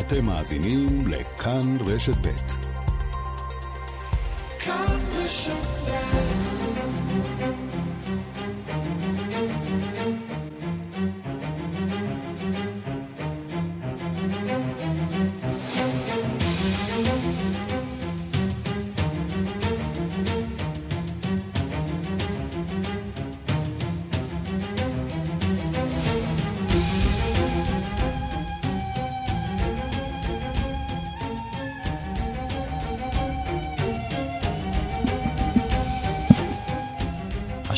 אתם מאזינים לכאן רשת ב'.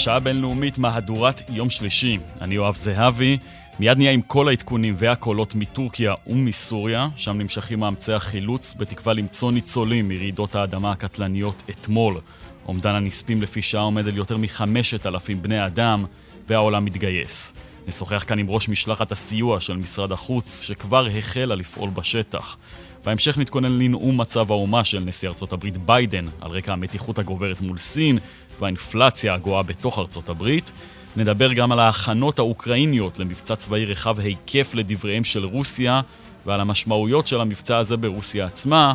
השעה הבינלאומית מהדורת יום שלישי. אני יואב זהבי, מיד נהיה עם כל העדכונים והקולות מטורקיה ומסוריה, שם נמשכים מאמצי החילוץ בתקווה למצוא ניצולים מרעידות האדמה הקטלניות אתמול. אומדן הנספים לפי שעה עומד על יותר מחמשת אלפים בני אדם, והעולם מתגייס. נשוחח כאן עם ראש משלחת הסיוע של משרד החוץ, שכבר החלה לפעול בשטח. בהמשך נתכונן לנאום מצב האומה של נשיא ארצות הברית ביידן על רקע המתיחות הגוברת מול סין והאינפלציה הגואה בתוך ארצות הברית. נדבר גם על ההכנות האוקראיניות למבצע צבאי רחב היקף לדבריהם של רוסיה ועל המשמעויות של המבצע הזה ברוסיה עצמה,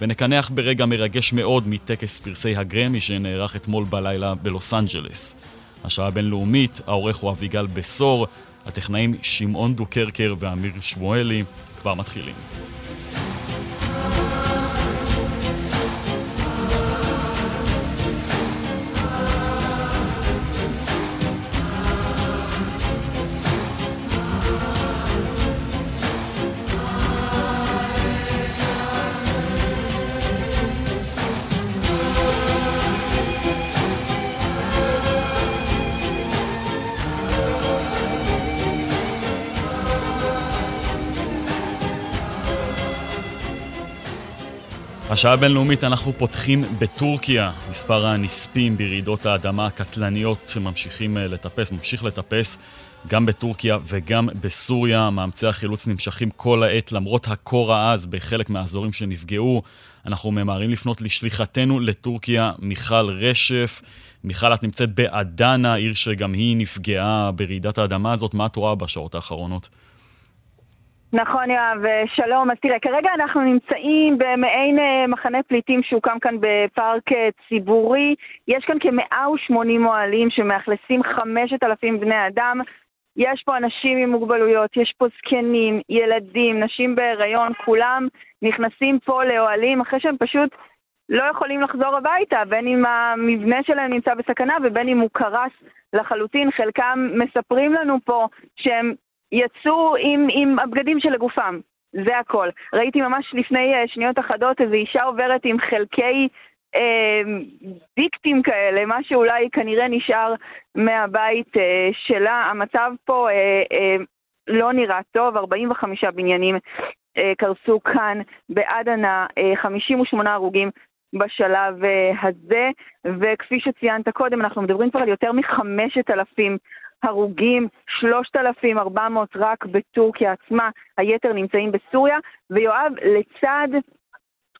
ונקנח ברגע מרגש מאוד מטקס פרסי הגרמי שנערך אתמול בלילה בלוס אנג'לס. השעה הבינלאומית, העורך הוא אביגל בסור, הטכנאים שמעון דוקרקר ואמיר שמואלי כבר מתחילים. השעה הבינלאומית אנחנו פותחים בטורקיה. מספר הנספים ברעידות האדמה הקטלניות שממשיכים אה, לטפס, ממשיך לטפס גם בטורקיה וגם בסוריה. מאמצי החילוץ נמשכים כל העת למרות הקור העז בחלק מהאזורים שנפגעו. אנחנו ממהרים לפנות לשליחתנו לטורקיה, מיכל רשף. מיכל, את נמצאת באדנה, עיר שגם היא נפגעה ברעידת האדמה הזאת. מה את רואה בשעות האחרונות? נכון יואב, שלום. אז תראה, כרגע אנחנו נמצאים במעין אה, מחנה פליטים שהוקם כאן בפארק אה, ציבורי. יש כאן כ-180 אוהלים שמאכלסים 5,000 בני אדם. יש פה אנשים עם מוגבלויות, יש פה זקנים, ילדים, נשים בהיריון, כולם נכנסים פה לאוהלים אחרי שהם פשוט לא יכולים לחזור הביתה, בין אם המבנה שלהם נמצא בסכנה ובין אם הוא קרס לחלוטין. חלקם מספרים לנו פה שהם יצאו עם, עם הבגדים שלגופם, זה הכל. ראיתי ממש לפני uh, שניות אחדות איזו אישה עוברת עם חלקי uh, דיקטים כאלה, מה שאולי כנראה נשאר מהבית uh, שלה. המצב פה uh, uh, לא נראה טוב, 45 בניינים uh, קרסו כאן באדנה, uh, 58 הרוגים בשלב הזה, וכפי שציינת קודם, אנחנו מדברים כבר על יותר מחמשת אלפים הרוגים, 3,400 רק בטורקיה עצמה, היתר נמצאים בסוריה, ויואב, לצד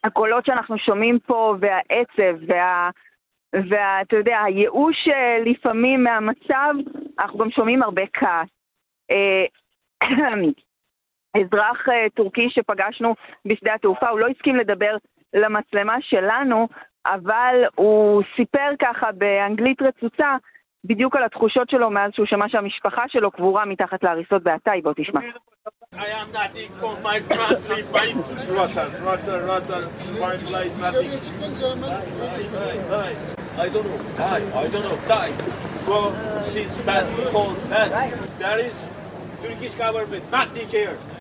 הקולות שאנחנו שומעים פה, והעצב, וה... ואתה יודע, הייאוש אה, לפעמים מהמצב, אנחנו גם שומעים הרבה כעס. אה, אזרח אה, טורקי שפגשנו בשדה התעופה, הוא לא הסכים לדבר למצלמה שלנו, אבל הוא סיפר ככה באנגלית רצוצה בדיוק על התחושות שלו מאז שהוא שמע שהמשפחה שלו קבורה מתחת להריסות בעתאי, בוא תשמע. I don't know. Die. I don't know. Die. Go sit back, hold back. There is Turkish government, nothing here.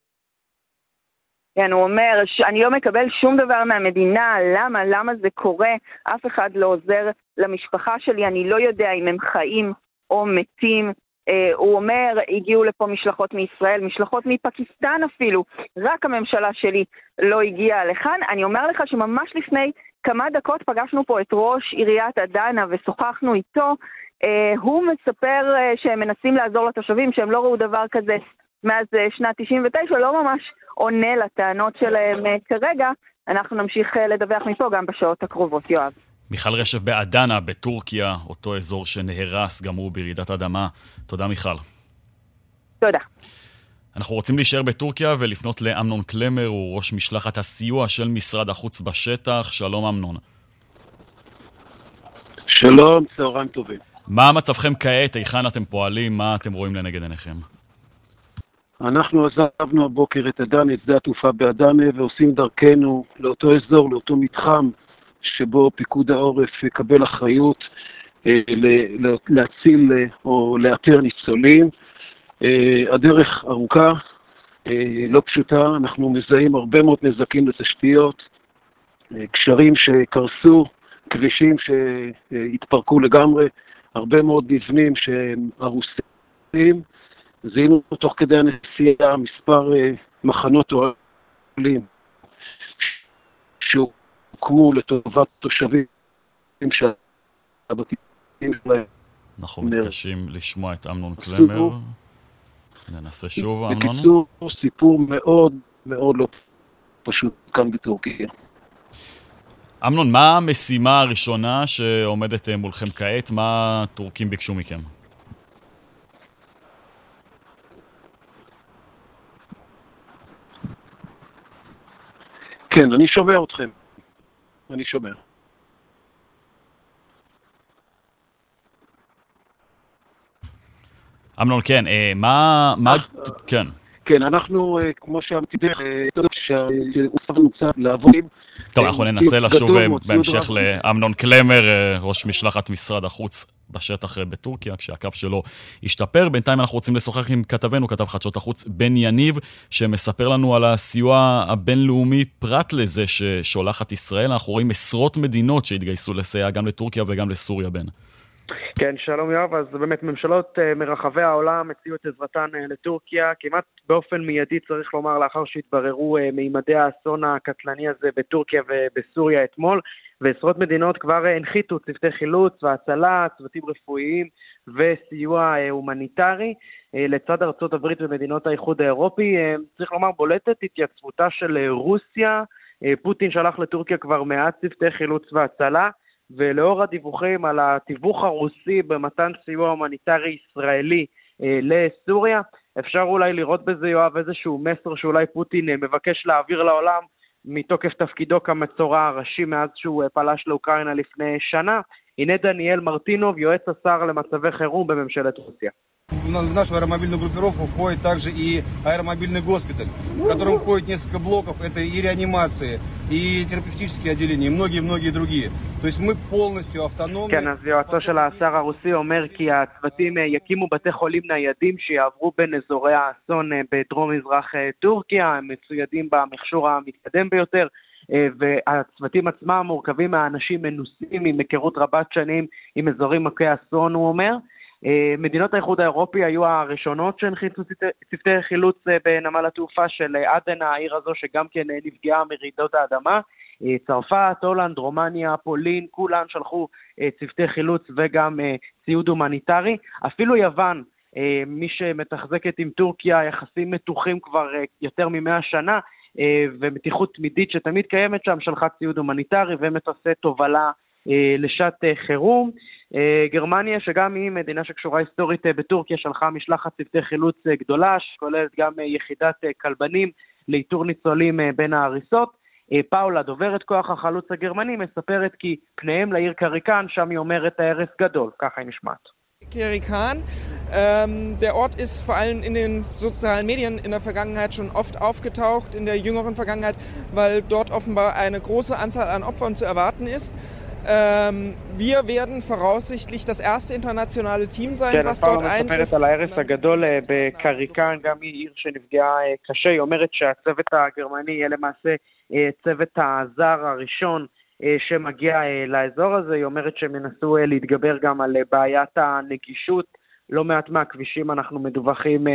כן, הוא אומר, אני לא מקבל שום דבר מהמדינה, למה, למה זה קורה? אף אחד לא עוזר למשפחה שלי, אני לא יודע אם הם חיים או מתים. Uh, הוא אומר, הגיעו לפה משלחות מישראל, משלחות מפקיסטן אפילו, רק הממשלה שלי לא הגיעה לכאן. אני אומר לך שממש לפני כמה דקות פגשנו פה את ראש עיריית אדנה ושוחחנו איתו. Uh, הוא מספר uh, שהם מנסים לעזור לתושבים, שהם לא ראו דבר כזה מאז שנת 99, לא ממש עונה לטענות שלהם uh, כרגע. אנחנו נמשיך uh, לדווח מפה גם בשעות הקרובות, יואב. מיכל רשף באדנה בטורקיה, אותו אזור שנהרס גם הוא ברעידת אדמה. תודה מיכל. תודה. אנחנו רוצים להישאר בטורקיה ולפנות לאמנון קלמר, הוא ראש משלחת הסיוע של משרד החוץ בשטח. שלום אמנון. שלום, צהריים טובים. מה מצבכם כעת? היכן אתם פועלים? מה אתם רואים לנגד עיניכם? אנחנו עזבנו הבוקר את אדנה, את שדה התעופה באדנה, ועושים דרכנו לאותו אזור, לאותו מתחם, שבו פיקוד העורף יקבל אחריות אה, להציל אה, או לאתר ניצולים. אה, הדרך ארוכה, לא פשוטה, אנחנו מזהים הרבה מאוד נזקים לתשתיות, קשרים שקרסו, כבישים שהתפרקו לגמרי, הרבה מאוד מבנים שהם הרוסים. זיהינו תוך כדי הנסיעה מספר מחנות אוהלים שהוקמו לטובת תושבים שהבתים אנחנו מתקשים לשמוע את אמנון קלמר. ננסה שוב, אמנון. בקיצור, סיפור מאוד מאוד לא פשוט כאן בטורקיה. אמנון, מה המשימה הראשונה שעומדת אה, מולכם כעת? מה הטורקים ביקשו מכם? כן, אני שומע אתכם. אני שומע. אמנון, כן, אה, מה... מה... כן. כן, אנחנו, אה, כמו שאמרתי, שהוספנו קצת לעבוד עם... טוב, אנחנו ננסה לשוב אה, בהמשך לאמנון קלמר, ראש משלחת משרד החוץ בשטח בטורקיה, כשהקו שלו השתפר. בינתיים אנחנו רוצים לשוחח עם כתבנו, כתב חדשות החוץ בן יניב, שמספר לנו על הסיוע הבינלאומי פרט לזה ששולחת ישראל. אנחנו רואים עשרות מדינות שהתגייסו לסייע גם לטורקיה וגם לסוריה, בן. כן, שלום יואב. אז באמת ממשלות uh, מרחבי העולם הציעו את עזרתן uh, לטורקיה, כמעט באופן מיידי צריך לומר, לאחר שהתבררו uh, מימדי האסון הקטלני הזה בטורקיה ובסוריה אתמול, ועשרות מדינות כבר הנחיתו צוותי חילוץ והצלה, צוותים רפואיים וסיוע הומניטרי. לצד ארצות הברית ומדינות האיחוד האירופי, צריך לומר, בולטת התייצבותה של רוסיה. פוטין שלח לטורקיה כבר מעט צוותי חילוץ והצלה. ולאור הדיווחים על התיווך הרוסי במתן סיוע הומניטרי ישראלי אה, לסוריה, אפשר אולי לראות בזה, יואב, איזשהו מסר שאולי פוטין אה, מבקש להעביר לעולם מתוקף תפקידו כמצורע הראשי מאז שהוא אה, פלש לאוקראינה לפני שנה. הנה דניאל מרטינוב, יועץ השר למצבי חירום בממשלת רוסיה. В нашу аэромобильную группировку входит также и аэромобильный госпиталь, в котором входит несколько блоков. Это и реанимации, и терапевтические отделения, и многие-многие другие. То есть мы полностью автономны. כן, אז יועצו של השר הרוסי אומר כי הצוותים יקימו בתי חולים ניידים שיעברו בין אזורי האסון בדרום-מזרח טורקיה, הם מצוידים במכשור המתקדם ביותר. והצוותים עצמם מורכבים מהאנשים מנוסים עם היכרות רבת שנים עם אזורים מכי אסון, הוא אומר. אה, מדינות האיחוד האירופי היו הראשונות שהנחיתו צוותי חילוץ אה, בנמל התעופה של עדן, העיר הזו שגם כן אה, נפגעה מרעידות האדמה. צרפת, הולנד, רומניה, פולין, כולן שלחו צוותי חילוץ וגם ציוד הומניטרי. אפילו יוון, מי שמתחזקת עם טורקיה יחסים מתוחים כבר יותר ממאה שנה, ומתיחות תמידית שתמיד קיימת שם, שלחה ציוד הומניטרי ומטוסי תובלה לשעת חירום. אה, גרמניה, שגם היא מדינה שקשורה היסטורית אה, בטורקיה, שלחה משלחת צוותי חילוץ אה, גדולה, שכוללת גם יחידת כלבנים לאיתור ניצולים בין ההריסות. פאולה, דוברת כוח החלוץ הגרמני, מספרת כי פניהם לעיר קריקן, שם היא אומרת ההרס גדול, ככה היא נשמעת. Kerikan. Ähm, der Ort ist vor allem in den sozialen Medien in der Vergangenheit schon oft aufgetaucht, in der jüngeren Vergangenheit, weil dort offenbar eine große Anzahl an Opfern zu erwarten ist. Ähm, wir werden voraussichtlich das erste internationale Team sein, כן, was dort eintrifft. מספרת על ההרס הגדול בקריקן, גם היא עיר שנפגעה קשה. היא אומרת שהצוות הגרמני יהיה למעשה צוות הזר הראשון שמגיע לאזור הזה. היא אומרת שהם ינסו להתגבר גם על בעיית הנגישות. לא מעט מהכבישים אנחנו מדווחים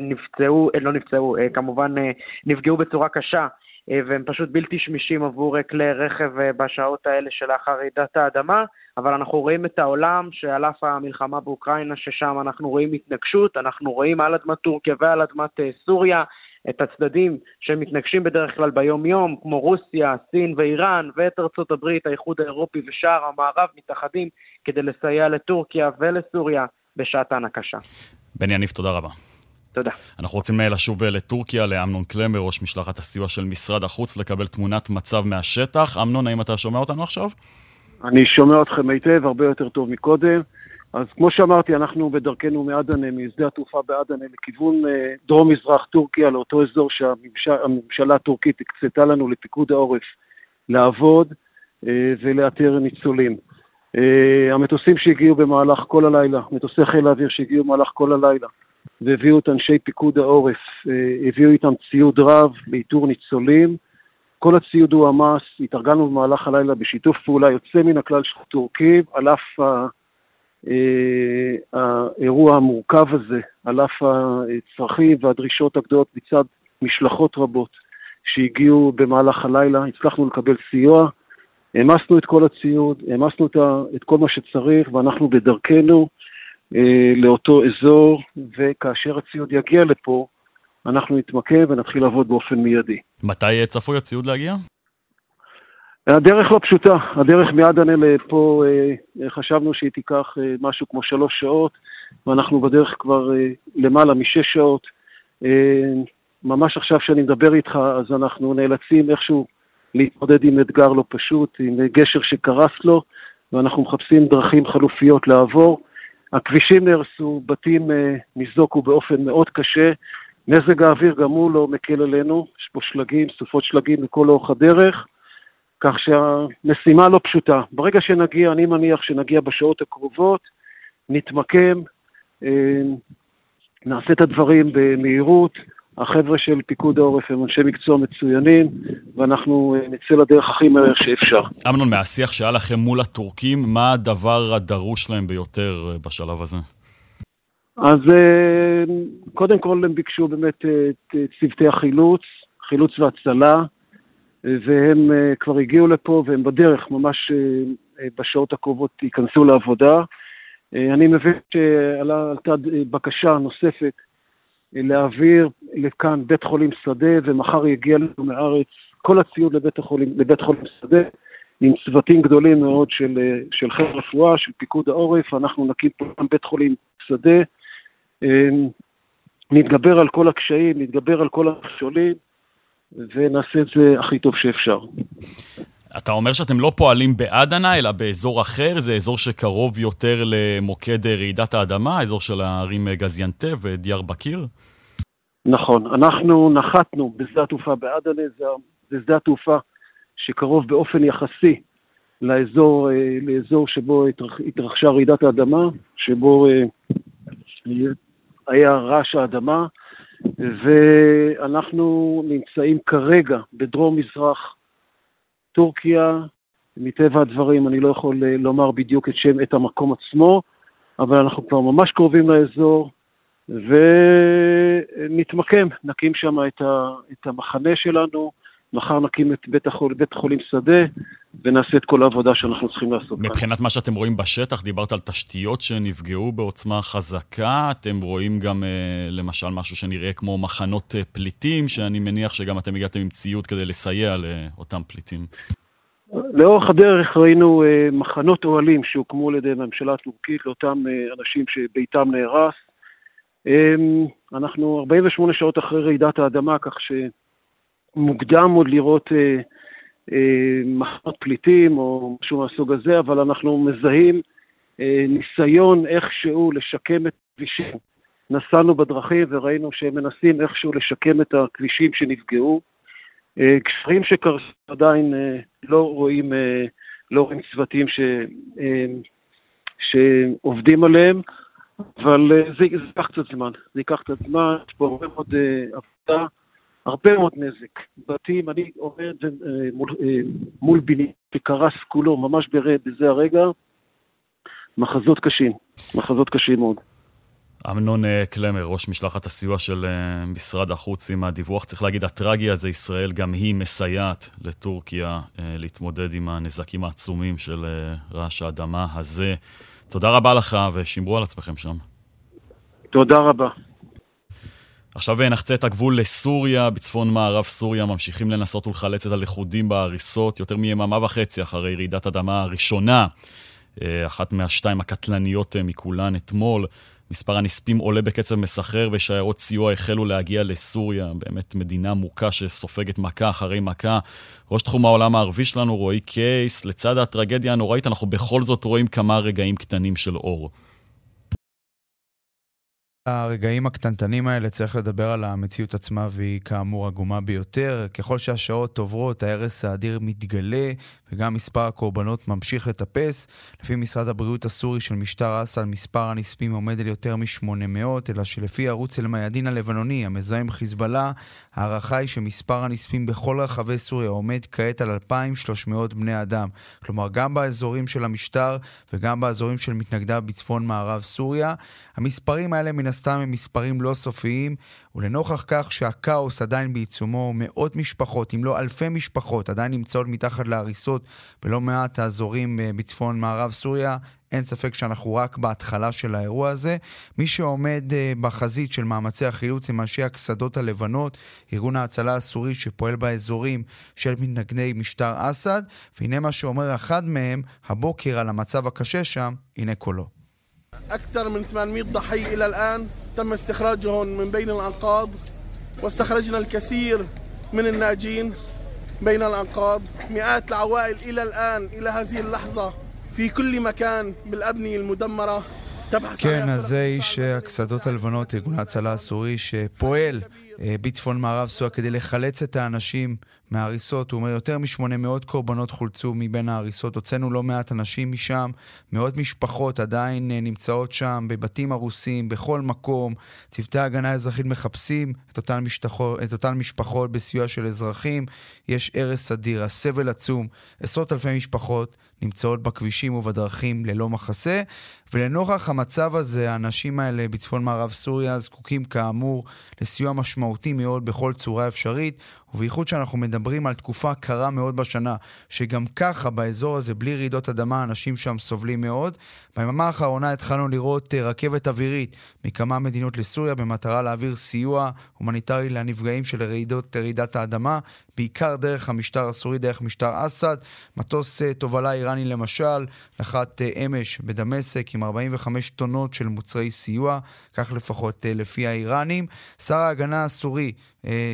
נפצעו, לא נפצעו, כמובן נפגעו בצורה קשה אה, והם פשוט בלתי שמישים עבור אה, כלי רכב אה, בשעות האלה שלאחר רעידת האדמה, אבל אנחנו רואים את העולם שעל אף המלחמה באוקראינה, ששם אנחנו רואים התנגשות, אנחנו רואים על אדמת טורקיה ועל אדמת סוריה את הצדדים שמתנגשים בדרך כלל ביום-יום, כמו רוסיה, סין ואיראן, ואת ארצות הברית, האיחוד האירופי ושאר המערב מתאחדים כדי לסייע לטורקיה ולסוריה בשעתן הקשה. בן יניב, תודה רבה. תודה. אנחנו רוצים לשוב לטורקיה, לאמנון קלמר, ראש משלחת הסיוע של משרד החוץ, לקבל תמונת מצב מהשטח. אמנון, האם אתה שומע אותנו עכשיו? אני שומע אתכם היטב, הרבה יותר טוב מקודם. אז כמו שאמרתי, אנחנו בדרכנו מאדנה, משדה התעופה באדנה, לכיוון אה, דרום-מזרח טורקיה, לאותו אזור שהממשלה הטורקית הקצתה לנו לפיקוד העורף לעבוד אה, ולאתר ניצולים. אה, המטוסים שהגיעו במהלך כל הלילה, מטוסי חיל האוויר שהגיעו במהלך כל הלילה, והביאו את אנשי פיקוד העורף, הביאו איתם ציוד רב לאיתור ניצולים. כל הציוד הוא המס, התארגנו במהלך הלילה בשיתוף פעולה יוצא מן הכלל של הטורקים, על אף אה, האירוע המורכב הזה, על אף הצרכים והדרישות הגדולות מצד משלחות רבות שהגיעו במהלך הלילה, הצלחנו לקבל סיוע, העמסנו את כל הציוד, העמסנו את כל מה שצריך ואנחנו בדרכנו אה, לאותו אזור, וכאשר הציוד יגיע לפה, אנחנו נתמקם ונתחיל לעבוד באופן מיידי. מתי צפוי הציוד להגיע? הדרך לא פשוטה, הדרך מאדנה לפה, אה, חשבנו שהיא תיקח אה, משהו כמו שלוש שעות, ואנחנו בדרך כבר אה, למעלה משש שעות. ממש עכשיו שאני מדבר איתך, אז אנחנו נאלצים איכשהו להתמודד עם אתגר לא פשוט, עם גשר שקרס לו, ואנחנו מחפשים דרכים חלופיות לעבור. הכבישים נהרסו, בתים ניזוקו באופן מאוד קשה, מזג האוויר גם הוא לא מקל עלינו, יש פה שלגים, סופות שלגים לכל אורך הדרך. כך שהמשימה לא פשוטה. ברגע שנגיע, אני מניח שנגיע בשעות הקרובות, נתמקם, אה, נעשה את הדברים במהירות. החבר'ה של פיקוד העורף הם אנשי מקצוע מצוינים, ואנחנו אה, נצא לדרך הכי מהר שאפשר. אמנון, מהשיח שהיה לכם מול הטורקים, מה הדבר הדרוש להם ביותר אה, בשלב הזה? אז קודם כל הם ביקשו באמת את צוותי החילוץ, חילוץ והצלה, והם אה, כבר הגיעו לפה והם בדרך, ממש אה, אה, בשעות הקרובות ייכנסו לעבודה. אני מבין שעלתה בקשה נוספת להעביר לכאן בית חולים שדה, ומחר יגיע לנו מהארץ כל הציוד לבית, החולים, לבית חולים שדה, עם צוותים גדולים מאוד של, של חיל רפואה, של פיקוד העורף, אנחנו נקים פה גם בית חולים שדה. נתגבר על כל הקשיים, נתגבר על כל המכשולים, ונעשה את זה הכי טוב שאפשר. אתה אומר שאתם לא פועלים באדנה, אלא באזור אחר? זה אזור שקרוב יותר למוקד רעידת האדמה, אזור של הערים גזיאנטה ודיאר בקיר? נכון. אנחנו נחתנו בשדה התעופה באדנה, זה שדה התעופה שקרוב באופן יחסי לאזור, אה, לאזור שבו התרחשה רעידת האדמה, שבו אה, היה רעש האדמה. ואנחנו נמצאים כרגע בדרום-מזרח טורקיה. מטבע הדברים אני לא יכול אה, לומר בדיוק את שם, את המקום עצמו, אבל אנחנו כבר ממש קרובים לאזור, ונתמקם, נקים שם את, את המחנה שלנו, מחר נקים את בית, החול, בית חולים שדה, ונעשה את כל העבודה שאנחנו צריכים לעשות מבחינת כאן. מה שאתם רואים בשטח, דיברת על תשתיות שנפגעו בעוצמה חזקה, אתם רואים גם אה, למשל משהו שנראה כמו מחנות אה, פליטים, שאני מניח שגם אתם הגעתם עם ציוד כדי לסייע לאותם פליטים. לאורך הדרך ראינו אה, מחנות אוהלים שהוקמו על ידי הממשלה הטורקית לאותם אנשים שביתם נהרס. אמ, אנחנו 48 שעות אחרי רעידת האדמה, כך ש... מוקדם עוד לראות אה, אה, מחנות פליטים או משהו מהסוג הזה, אבל אנחנו מזהים אה, ניסיון איכשהו לשקם את הכבישים. נסענו בדרכים וראינו שהם מנסים איכשהו לשקם את הכבישים שנפגעו. אה, גשרים שקרסו עדיין אה, לא רואים, אה, לא רואים צוותים ש, אה, שעובדים עליהם, אבל אה, זה ייקח קצת זמן. זה ייקח קצת זמן, יש פה הרבה מאוד אה, עבודה. הרבה מאוד נזק. בתים, אני אומר את זה אה, מול, אה, מול בניין שקרס כולו, ממש בזה הרגע, מחזות קשים, מחזות קשים מאוד. אמנון אה, קלמר, ראש משלחת הסיוע של משרד החוץ עם הדיווח. צריך להגיד, הטרגי הזה, ישראל גם היא מסייעת לטורקיה להתמודד עם הנזקים העצומים של רעש האדמה הזה. תודה רבה לך ושמרו על עצמכם שם. תודה רבה. עכשיו נחצה את הגבול לסוריה, בצפון מערב סוריה ממשיכים לנסות ולחלץ את הלכודים בהריסות יותר מיממה וחצי אחרי רעידת אדמה הראשונה, אה, אחת מהשתיים הקטלניות אה, מכולן אתמול. מספר הנספים עולה בקצב מסחרר ושיירות סיוע החלו להגיע לסוריה, באמת מדינה מוכה שסופגת מכה אחרי מכה. ראש תחום העולם הערבי שלנו, רועי קייס, לצד הטרגדיה הנוראית, אנחנו בכל זאת רואים כמה רגעים קטנים של אור. הרגעים הקטנטנים האלה צריך לדבר על המציאות עצמה והיא כאמור עגומה ביותר. ככל שהשעות עוברות ההרס האדיר מתגלה וגם מספר הקורבנות ממשיך לטפס. לפי משרד הבריאות הסורי של משטר אסד מספר הנספים עומד על יותר מ-800 אלא שלפי ערוץ אל-מיאדין הלבנוני המזוהה עם חיזבאללה ההערכה היא שמספר הנספים בכל רחבי סוריה עומד כעת על 2,300 בני אדם. כלומר גם באזורים של המשטר וגם באזורים של מתנגדיו בצפון מערב סוריה. המספרים האלה מן הסתם הם מספרים לא סופיים, ולנוכח כך שהכאוס עדיין בעיצומו, מאות משפחות, אם לא אלפי משפחות, עדיין נמצאות מתחת להריסות בלא מעט האזורים אה, בצפון מערב סוריה, אין ספק שאנחנו רק בהתחלה של האירוע הזה. מי שעומד uh, בחזית של מאמצי החילוץ הם אנשי הקסדות הלבנות, ארגון ההצלה הסורי שפועל באזורים של מתנגדי משטר אסד, והנה מה שאומר אחד מהם הבוקר על המצב הקשה שם, הנה קולו. أكثر من 800 ضحية إلى الآن تم استخراجهم من بين الأنقاض واستخرجنا الكثير من الناجين بين الأنقاض مئات العوائل إلى الآن إلى هذه اللحظة في كل مكان بالأبنية المدمرة כן, אז זה איש הקסדות הלבנות, ארגון ההצלה הסורי, שפועל אה, בצפון מערב סוריה כדי לחלץ את האנשים מההריסות. הוא אומר, יותר מ-800 קורבנות חולצו מבין ההריסות. הוצאנו לא מעט אנשים משם, מאות משפחות עדיין אה, נמצאות שם, בבתים הרוסים, בכל מקום. צוותי ההגנה האזרחית מחפשים את אותן, משתחו, את אותן משפחות בסיוע של אזרחים. יש הרס אדיר, הסבל עצום. עשרות אלפי משפחות נמצאות בכבישים ובדרכים ללא מחסה. ולנוכח המצב הזה, האנשים האלה בצפון מערב סוריה זקוקים כאמור לסיוע משמעותי מאוד בכל צורה אפשרית. ובייחוד שאנחנו מדברים על תקופה קרה מאוד בשנה, שגם ככה באזור הזה, בלי רעידות אדמה, אנשים שם סובלים מאוד. ביממה האחרונה התחלנו לראות אה, רכבת אווירית מכמה מדינות לסוריה במטרה להעביר סיוע הומניטרי לנפגעים של רעידות, רעידת האדמה, בעיקר דרך המשטר הסורי, דרך משטר אסד. מטוס אה, תובלה איראני למשל, נחת אה, אמש בדמשק עם 45 טונות של מוצרי סיוע, כך לפחות לפי האיראנים. שר ההגנה הסורי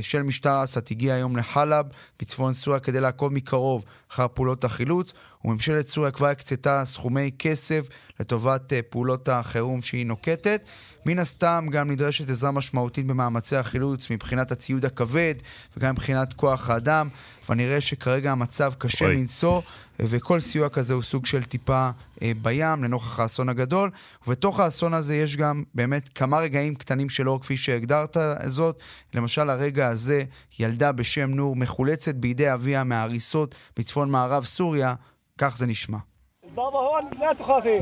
של משטר אסד הגיע היום לחלב בצפון סוריה כדי לעקוב מקרוב אחר פעולות החילוץ, וממשלת סוריה כבר הקצתה סכומי כסף לטובת אה, פעולות החירום שהיא נוקטת. מן הסתם גם נדרשת עזרה משמעותית במאמצי החילוץ מבחינת הציוד הכבד וגם מבחינת כוח האדם, ונראה שכרגע המצב קשה מנשוא, וכל סיוע כזה הוא סוג של טיפה אה, בים לנוכח האסון הגדול. ובתוך האסון הזה יש גם באמת כמה רגעים קטנים של אור כפי שהגדרת זאת. למשל הרגע הזה, ילדה בשם נור מחולצת בידי אביה מההריסות בצפון מערב סוריה, כך זה נשמע. بابا هون لا تخافي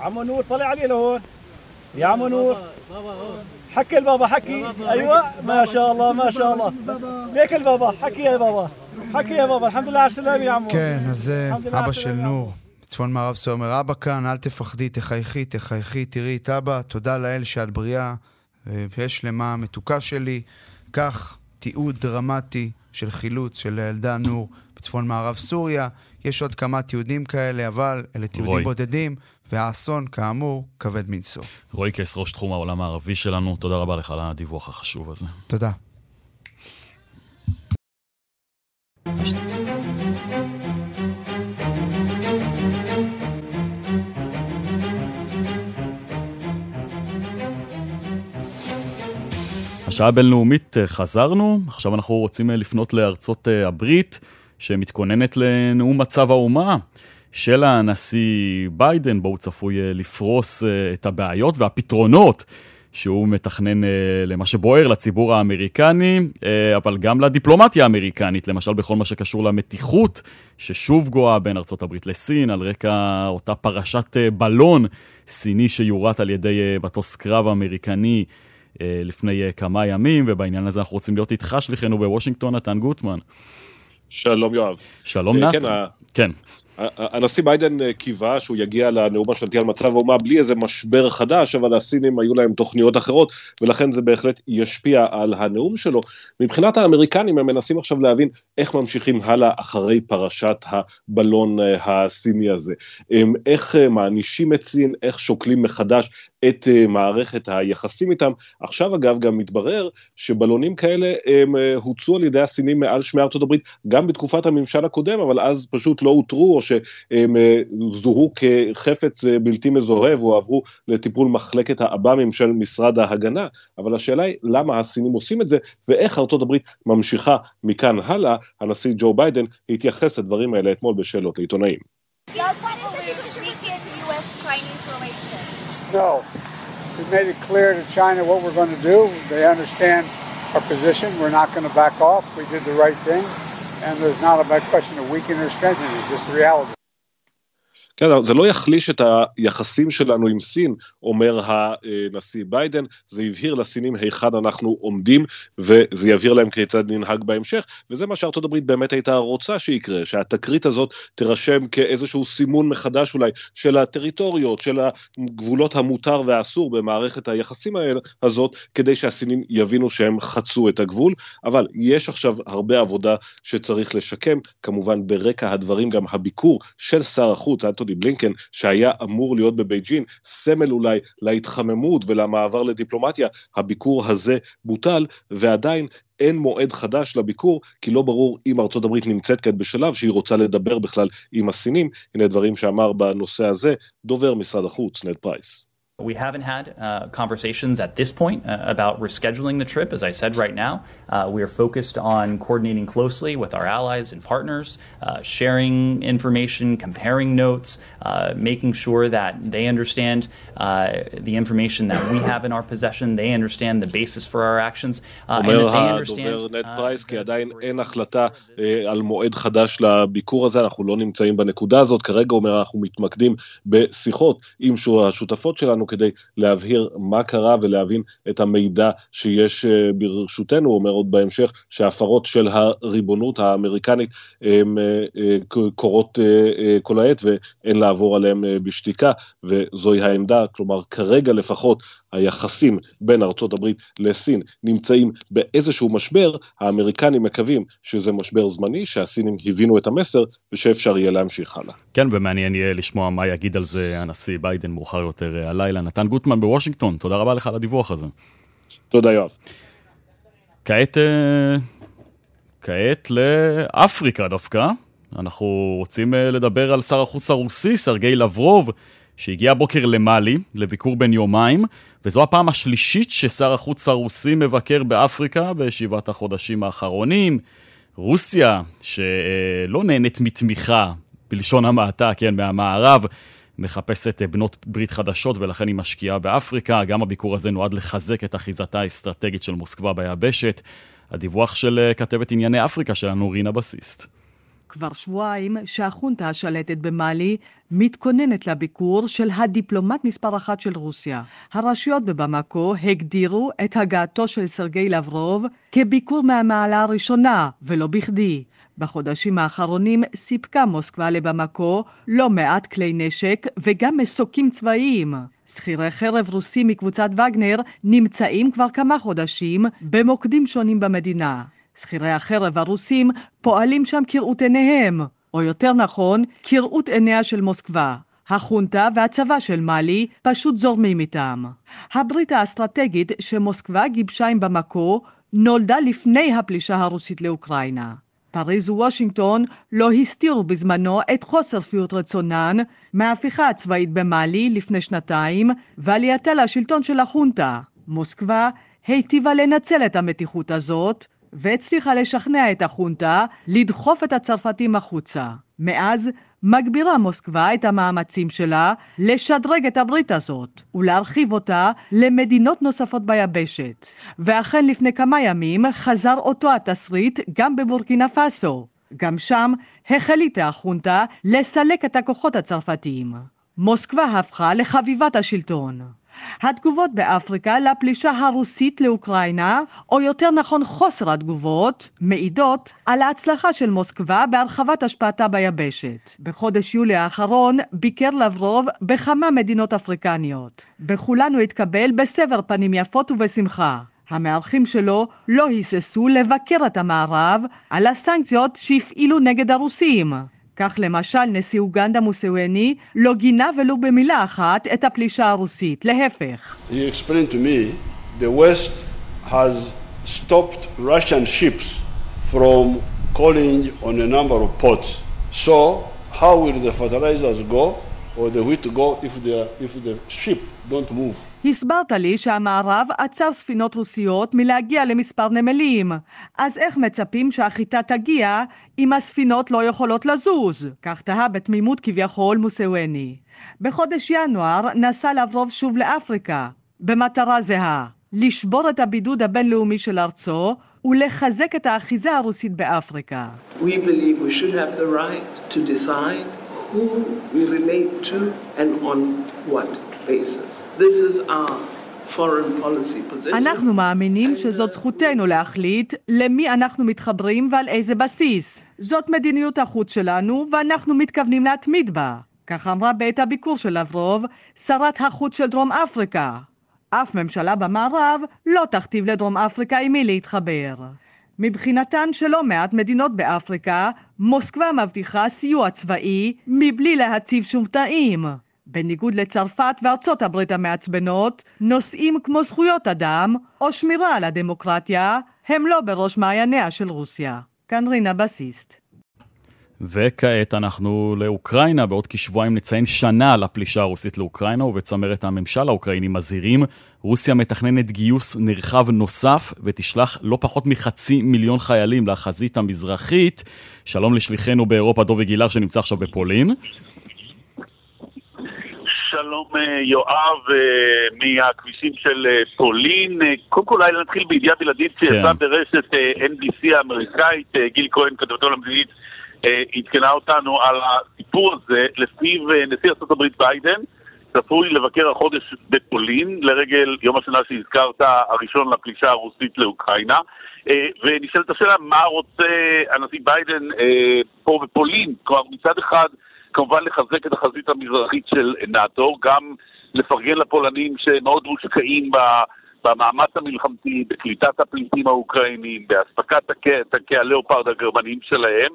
عمو نور طلع علي لهون يا عمو نور حكي البابا حكي ايوه ما شاء الله ما شاء الله ليك البابا حكي يا بابا حكي يا بابا الحمد لله على السلامه يا عمو כן, אז זה אבא של נור. צפון מערב סוריה אומר, אבא כאן, אל תפחדי, תחייכי, תחייכי, תראי את אבא, תודה לאל שאת בריאה, ויש שלמה מתוקה שלי. כך תיעוד דרמטי של חילוץ של הילדה נור בצפון מערב סוריה. יש עוד כמה תיעודים כאלה, אבל אלה תיעודים. בודדים, והאסון, כאמור, כבד מנשוא. רועי קייס, ראש תחום העולם הערבי שלנו, תודה רבה לך על הדיווח החשוב הזה. תודה. השעה הבינלאומית אה, חזרנו, עכשיו אנחנו רוצים אה, לפנות לארצות אה, הברית, שמתכוננת לנאום מצב האומה של הנשיא ביידן, בו הוא צפוי לפרוס את הבעיות והפתרונות שהוא מתכנן למה שבוער לציבור האמריקני, אבל גם לדיפלומטיה האמריקנית, למשל בכל מה שקשור למתיחות ששוב גואה בין הברית לסין, על רקע אותה פרשת בלון סיני שיורט על ידי מטוס קרב אמריקני. אה, לפני אה, כמה ימים, ובעניין הזה אנחנו רוצים להיות איתך שליחנו בוושינגטון, נתן גוטמן. שלום יואב. שלום אה, נתן. כן. כן. הנשיא ביידן קיווה שהוא יגיע לנאום השנתי על מצב האומה בלי איזה משבר חדש, אבל הסינים היו להם תוכניות אחרות, ולכן זה בהחלט ישפיע על הנאום שלו. מבחינת האמריקנים הם מנסים עכשיו להבין איך ממשיכים הלאה אחרי פרשת הבלון הסיני הזה. איך מענישים את סין, איך שוקלים מחדש את uh, מערכת היחסים איתם. עכשיו אגב גם מתברר שבלונים כאלה הם uh, הוצאו על ידי הסינים מעל שמי ארצות הברית גם בתקופת הממשל הקודם, אבל אז פשוט לא אותרו או שהם uh, זוהו כחפץ בלתי מזוהה והועברו לטיפול מחלקת האב"מים של משרד ההגנה. אבל השאלה היא למה הסינים עושים את זה ואיך ארצות הברית ממשיכה מכאן הלאה. הנשיא ג'ו ביידן התייחס לדברים האלה אתמול בשאלות לעיתונאים. No. We made it clear to China what we're going to do. They understand our position. We're not going to back off. We did the right thing. And there's not a question of weakening or strengthening. It's just reality. כן, זה לא יחליש את היחסים שלנו עם סין, אומר הנשיא ביידן, זה הבהיר לסינים היכן אנחנו עומדים, וזה יבהיר להם כיצד ננהג בהמשך, וזה מה שארצות הברית באמת הייתה רוצה שיקרה, שהתקרית הזאת תירשם כאיזשהו סימון מחדש אולי של הטריטוריות, של הגבולות המותר והאסור במערכת היחסים הזאת, כדי שהסינים יבינו שהם חצו את הגבול, אבל יש עכשיו הרבה עבודה שצריך לשקם, כמובן ברקע הדברים גם הביקור של שר החוץ, אנטוני בלינקן, שהיה אמור להיות בבייג'ין, סמל אולי להתחממות ולמעבר לדיפלומטיה, הביקור הזה בוטל, ועדיין אין מועד חדש לביקור, כי לא ברור אם ארצות הברית נמצאת כעת בשלב שהיא רוצה לדבר בכלל עם הסינים. הנה דברים שאמר בנושא הזה דובר משרד החוץ, נד פרייס. We haven't had uh, conversations at this point uh, about rescheduling the trip. As I said right now, uh, we are focused on coordinating closely with our allies and partners, uh, sharing information, comparing notes, uh, making sure that they understand uh, the information that we have in our possession, they understand the basis for our actions, and that they understand... הדובר נד פרייס, כי עדיין אין החלטה על מועד חדש לביקור הזה, אנחנו לא נמצאים בנקודה הזאת. כרגע אומר, אנחנו מתמקדים בשיחות עם השותפות שלנו. שלנו כדי להבהיר מה קרה ולהבין את המידע שיש אה, ברשותנו, הוא אומר עוד בהמשך שההפרות של הריבונות האמריקנית הן אה, אה, קורות כל העת ואין לעבור עליהן בשתיקה, וזוהי העמדה, כלומר כרגע לפחות היחסים בין ארצות הברית לסין נמצאים באיזשהו משבר, האמריקנים מקווים שזה משבר זמני, שהסינים הבינו את המסר ושאפשר יהיה להמשיך הלאה. כן, ומעניין יהיה לשמוע מה יגיד על זה הנשיא ביידן מאוחר יותר הלילה. נתן גוטמן בוושינגטון, תודה רבה לך על הדיווח הזה. תודה יואב. כעת, אה, כעת לאפריקה דווקא. אנחנו רוצים אה, לדבר על שר החוץ הרוסי, סרגי לברוב. שהגיע הבוקר למאלי, לביקור בן יומיים, וזו הפעם השלישית ששר החוץ הרוסי מבקר באפריקה בשבעת החודשים האחרונים. רוסיה, שלא נהנית מתמיכה, בלשון המעטה, כן, מהמערב, מחפשת בנות ברית חדשות ולכן היא משקיעה באפריקה. גם הביקור הזה נועד לחזק את אחיזתה האסטרטגית של מוסקבה ביבשת. הדיווח של כתבת ענייני אפריקה שלנו, רינה בסיסט. כבר שבועיים שהחונטה השלטת במאלי מתכוננת לביקור של הדיפלומט מספר אחת של רוסיה. הרשויות בבמקו הגדירו את הגעתו של סרגי לברוב כביקור מהמעלה הראשונה, ולא בכדי. בחודשים האחרונים סיפקה מוסקבה לבמקו לא מעט כלי נשק וגם מסוקים צבאיים. שכירי חרב רוסים מקבוצת וגנר נמצאים כבר כמה חודשים במוקדים שונים במדינה. שכירי החרב הרוסים פועלים שם כראות עיניהם, או יותר נכון, כראות עיניה של מוסקבה. החונטה והצבא של מאלי פשוט זורמים איתם. הברית האסטרטגית שמוסקבה גיבשה עם במקו נולדה לפני הפלישה הרוסית לאוקראינה. פריז ווושינגטון לא הסתירו בזמנו את חוסר שביעות רצונן מההפיכה הצבאית במאלי לפני שנתיים ועלייתה לשלטון של החונטה. מוסקבה היטיבה לנצל את המתיחות הזאת והצליחה לשכנע את החונטה לדחוף את הצרפתים החוצה. מאז מגבירה מוסקבה את המאמצים שלה לשדרג את הברית הזאת ולהרחיב אותה למדינות נוספות ביבשת. ואכן לפני כמה ימים חזר אותו התסריט גם בבורקינה פאסו. גם שם החליטה החונטה לסלק את הכוחות הצרפתיים. מוסקבה הפכה לחביבת השלטון. התגובות באפריקה לפלישה הרוסית לאוקראינה, או יותר נכון חוסר התגובות, מעידות על ההצלחה של מוסקבה בהרחבת השפעתה ביבשת. בחודש יולי האחרון ביקר לברוב בכמה מדינות אפריקניות. בכולן הוא התקבל בסבר פנים יפות ובשמחה. המארחים שלו לא היססו לבקר את המערב על הסנקציות שהפעילו נגד הרוסים. כך למשל נשיא אוגנדה מוסווני לא גינה ולו במילה אחת את הפלישה הרוסית, להפך. The West has stopped Russian ships from calling on a number of ports. So how will the fertilizers go or the wheat go if the, if the ship don't move? הסברת לי שהמערב עצר ספינות רוסיות מלהגיע למספר נמלים, אז איך מצפים שהחיטה תגיע אם הספינות לא יכולות לזוז? כך תהה בתמימות כביכול מוסווני. בחודש ינואר נסע לברוב שוב לאפריקה, במטרה זהה, לשבור את הבידוד הבינלאומי של ארצו ולחזק את האחיזה הרוסית באפריקה. We. אנחנו מאמינים שזאת זכותנו להחליט למי אנחנו מתחברים ועל איזה בסיס. זאת מדיניות החוץ שלנו ואנחנו מתכוונים להתמיד בה. כך אמרה בעת הביקור של לברוב, שרת החוץ של דרום אפריקה. אף ממשלה במערב לא תכתיב לדרום אפריקה עם מי להתחבר. מבחינתן של לא מעט מדינות באפריקה, מוסקבה מבטיחה סיוע צבאי מבלי להציב שום תנאים. בניגוד לצרפת וארצות הברית המעצבנות, נושאים כמו זכויות אדם או שמירה על הדמוקרטיה הם לא בראש מעייניה של רוסיה. כאן רינה בסיסט. וכעת אנחנו לאוקראינה, בעוד כשבועיים נציין שנה לפלישה הרוסית לאוקראינה, ובצמרת הממשל האוקראיני מזהירים, רוסיה מתכננת גיוס נרחב נוסף, ותשלח לא פחות מחצי מיליון חיילים לחזית המזרחית. שלום לשליחנו באירופה, דובי גילר, שנמצא עכשיו בפולין. שלום אה, יואב אה, מהכבישים של אה, פולין. קודם כל אולי נתחיל בידיעה בלעדית שיצאה כן. ברשת NBC האמריקאית, גיל כהן, כתבתו למדינית, עדכנה אותנו על הסיפור הזה, לפיו נשיא ארה"ב ביידן צפוי לבקר החודש בפולין, לרגל יום השנה שהזכרת, הראשון לפלישה הרוסית לאוקראינה. ונשאלת השאלה, מה רוצה הנשיא ביידן פה בפולין? כלומר, מצד אחד... כמובן לחזק את החזית המזרחית של נאט"ו, גם לפרגן לפולנים שמאוד מושקעים במאמץ המלחמתי, בקליטת הפליטים האוקראינים, באספקת תקי הלאופרד הגרמניים שלהם,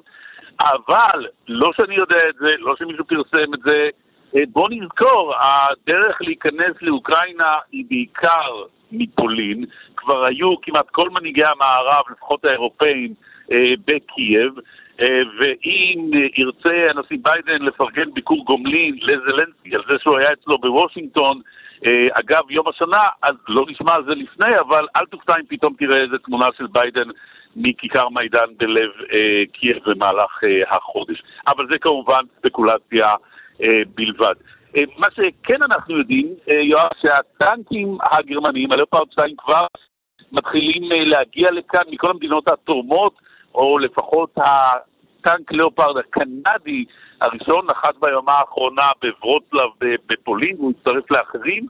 אבל לא שאני יודע את זה, לא שמישהו פרסם את זה, אה, בוא נזכור, הדרך להיכנס לאוקראינה היא בעיקר מפולין, כבר היו כמעט כל מנהיגי המערב, לפחות האירופאים, אה, בקייב, ואם ירצה הנשיא ביידן לפרגן ביקור גומלין לזלנסקי על זה שהוא היה אצלו בוושינגטון, אה, אגב יום השנה, אז לא נשמע על זה לפני, אבל אל תופתע אם פתאום תראה איזה תמונה של ביידן מכיכר מיידן בלב אה, קייב במהלך החודש. אבל זה כמובן ספקולציה בלבד. מה שכן אנחנו יודעים, יואב, שהטנקים הגרמניים, הלאופרד 2 כבר מתחילים להגיע לכאן מכל המדינות התורמות, או לפחות טנק ליאופרד הקנדי הראשון נחת ביומה האחרונה בברוצלב בפולין, והוא הצטרף לאחרים,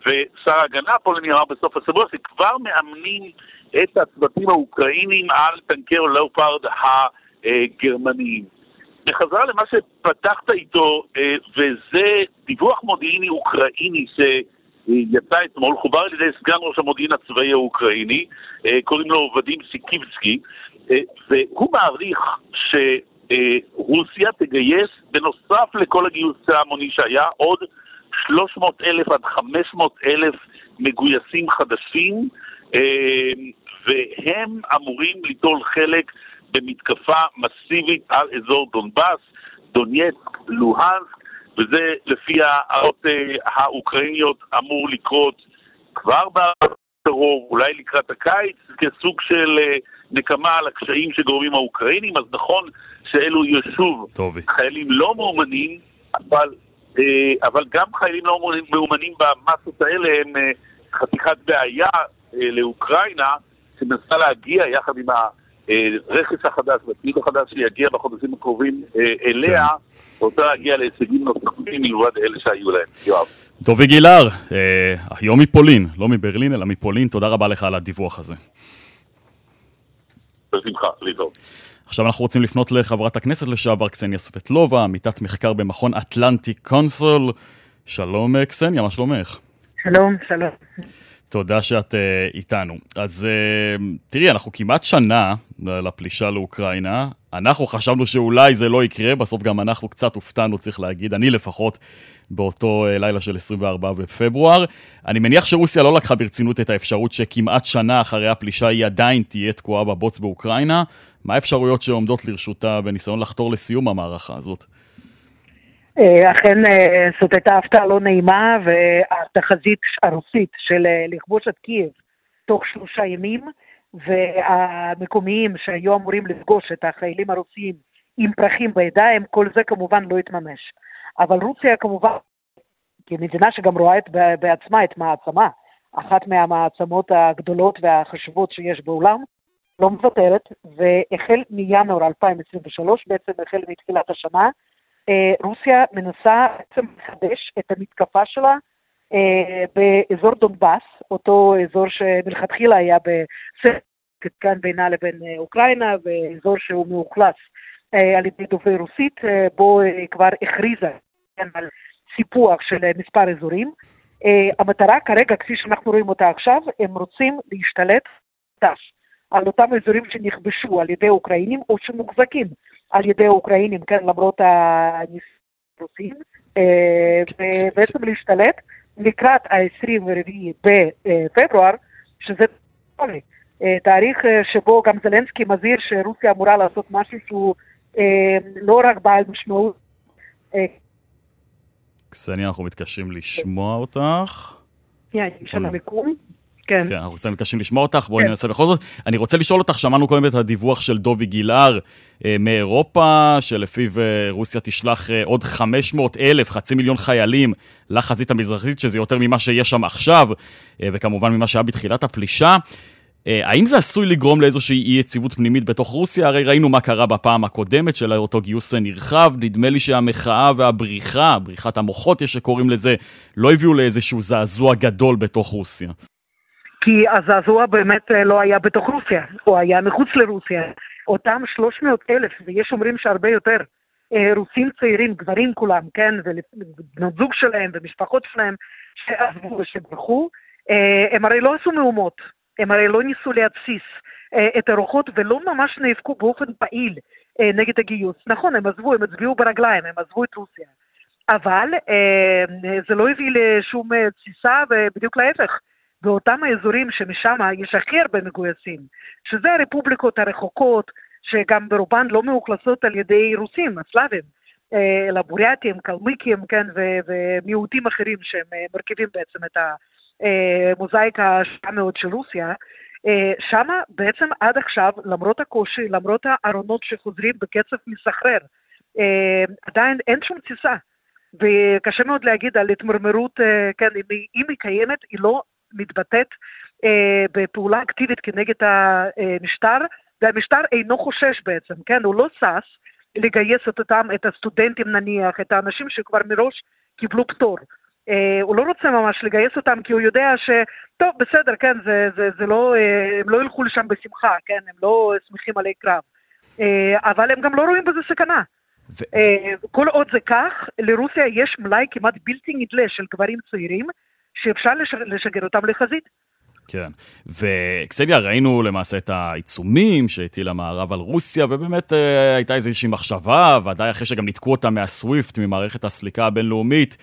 ושר ההגנה הפולני אמר בסוף השבוע שכבר מאמנים את הצוותים האוקראינים על טנקי ליאופרד הגרמניים. בחזרה למה שפתחת איתו, אה, וזה דיווח מודיעיני אוקראיני שיצא אתמול, חובר על ידי סגן ראש המודיעין הצבאי האוקראיני, אה, קוראים לו ודים סיקיבסקי, אה, והוא מעריך שרוסיה תגייס, בנוסף לכל הגיוס ההמוני שהיה, עוד 300 אלף עד 500 אלף מגויסים חדשים, אה, והם אמורים ליטול חלק במתקפה מסיבית על אזור דונבאס, דונייצק, לוהנסק, וזה לפי ההערות אה, האוקראיניות אמור לקרות כבר בקרוב, אולי לקראת הקיץ, כסוג של נקמה על הקשיים שגורמים האוקראינים, אז נכון שאלו יהיו שוב חיילים לא מאומנים, אבל, אה, אבל גם חיילים לא מאומנים במסות האלה הם אה, חתיכת בעיה אה, לאוקראינה, שמנסה להגיע יחד עם הרכס החדש והציוד החדש שיגיע בחודשים הקרובים אליה, כן. רוצה להגיע להישגים נוספים מלבד אלה שהיו להם. יואב. דובי גילהר, היום מפולין, לא מברלין אלא מפולין, תודה רבה לך על הדיווח הזה. בשמחה, להתראות. עכשיו אנחנו רוצים לפנות לחברת הכנסת לשעבר קסניה סבטלובה, עמיתת מחקר במכון אטלנטי קונסול. שלום קסניה, מה שלומך? שלום, שלום. תודה שאת uh, איתנו. אז uh, תראי, אנחנו כמעט שנה לפלישה לאוקראינה. אנחנו חשבנו שאולי זה לא יקרה, בסוף גם אנחנו קצת הופתענו, צריך להגיד, אני לפחות, באותו אה, לילה של 24 בפברואר. אני מניח שרוסיה לא לקחה ברצינות את האפשרות שכמעט שנה אחרי הפלישה היא עדיין תהיה תקועה בבוץ באוקראינה. מה האפשרויות שעומדות לרשותה בניסיון לחתור לסיום המערכה הזאת? אה, אכן אה, זאת הייתה הפתעה לא נעימה, והתחזית הרוסית של לכבוש את קייב תוך שלושה ימים, והמקומיים שהיו אמורים לפגוש את החיילים הרוסים עם פרחים בידיים, כל זה כמובן לא התממש. אבל רוסיה כמובן, כמדינה שגם רואה את, בעצמה את מעצמה, אחת מהמעצמות הגדולות והחשובות שיש בעולם, לא מוותרת, והחל מינואר 2023, בעצם החל מתחילת השנה, אה, רוסיה מנסה בעצם לחדש את המתקפה שלה אה, באזור דונבאס, אותו אזור שמלכתחילה היה בסרט כאן בינה לבין אה, אוקראינה, ואזור שהוא מאוכלס אה, על ידי דוברי רוסית, בו כבר הכריזה כן, על סיפוח של מספר אזורים. המטרה כרגע, כפי שאנחנו רואים אותה עכשיו, הם רוצים להשתלט על אותם אזורים שנכבשו על ידי אוקראינים או שמוחזקים על ידי אוקראינים, כן, למרות הניסים הרוסים, ובעצם להשתלט לקראת ה-24 בפברואר, שזה אה, תאריך אה, שבו גם זלנסקי מזהיר שרוסיה אמורה לעשות משהו שהוא אה, לא רק בעל משמעות. קסניה, אנחנו מתקשים לשמוע אותך. כן, יש לנו מיקום. כן. כן, אנחנו קצת מתקשים לשמוע אותך, בואי כן. ננסה בכל זאת. אני רוצה לשאול אותך, שמענו קודם את הדיווח של דובי גילהר אה, מאירופה, שלפיו אה, רוסיה תשלח אה, עוד 500 אלף, חצי מיליון חיילים לחזית המזרחית, שזה יותר ממה שיש שם עכשיו, אה, וכמובן ממה שהיה בתחילת הפלישה. אה, האם זה עשוי לגרום לאיזושהי אי יציבות פנימית בתוך רוסיה? הרי ראינו מה קרה בפעם הקודמת של אותו גיוס נרחב. נדמה לי שהמחאה והבריחה, בריחת המוחות יש שקוראים לזה, לא הביאו לאיזשהו זעזוע גדול בתוך רוסיה. כי הזעזוע באמת אה, לא היה בתוך רוסיה, הוא היה מחוץ לרוסיה. אותם 300 אלף, ויש אומרים שהרבה יותר, אה, רוסים צעירים, גברים כולם, כן, ובנות זוג שלהם ומשפחות שלהם, שעזבו ושברחו, אה, הם הרי לא עשו מהומות, הם הרי לא ניסו להתסיס את הרוחות ולא ממש נאבקו באופן פעיל נגד הגיוס. נכון, הם עזבו, הם הצביעו ברגליים, הם עזבו את רוסיה. אבל זה לא הביא לשום תסיסה, ובדיוק להפך. באותם האזורים שמשם יש הכי הרבה מגויסים, שזה הרפובליקות הרחוקות, שגם ברובן לא מאוכלסות על ידי רוסים, הסלאבים, אה, אלא בוריאטים, קלמיקים, כן, ו- ומיעוטים אחרים שהם אה, מרכיבים בעצם את המוזאיקה השעה מאוד של רוסיה, אה, שם בעצם עד עכשיו, למרות הקושי, למרות הארונות שחוזרים בקצב מסחרר, עדיין אין שום תסיסה. וקשה מאוד להגיד על התמרמרות, כן, אם היא, אם היא קיימת, היא לא מתבטאת אה, בפעולה אקטיבית כנגד המשטר, והמשטר אינו חושש בעצם, כן? הוא לא שש לגייס את אותם, את הסטודנטים נניח, את האנשים שכבר מראש קיבלו פטור. אה, הוא לא רוצה ממש לגייס אותם כי הוא יודע ש... טוב, בסדר, כן, זה, זה, זה לא, אה, הם לא ילכו לשם בשמחה, כן? הם לא שמחים עלי קרב. אה, אבל הם גם לא רואים בזה סכנה. ו... אה, כל עוד זה כך, לרוסיה יש מלאי כמעט בלתי נדלה של גברים צעירים שאפשר לשגר אותם לחזית. כן, וקסניה, ראינו למעשה את העיצומים שהטיל המערב על רוסיה, ובאמת אה, הייתה איזושהי מחשבה, ודאי אחרי שגם ניתקו אותה מהסוויפט, ממערכת הסליקה הבינלאומית,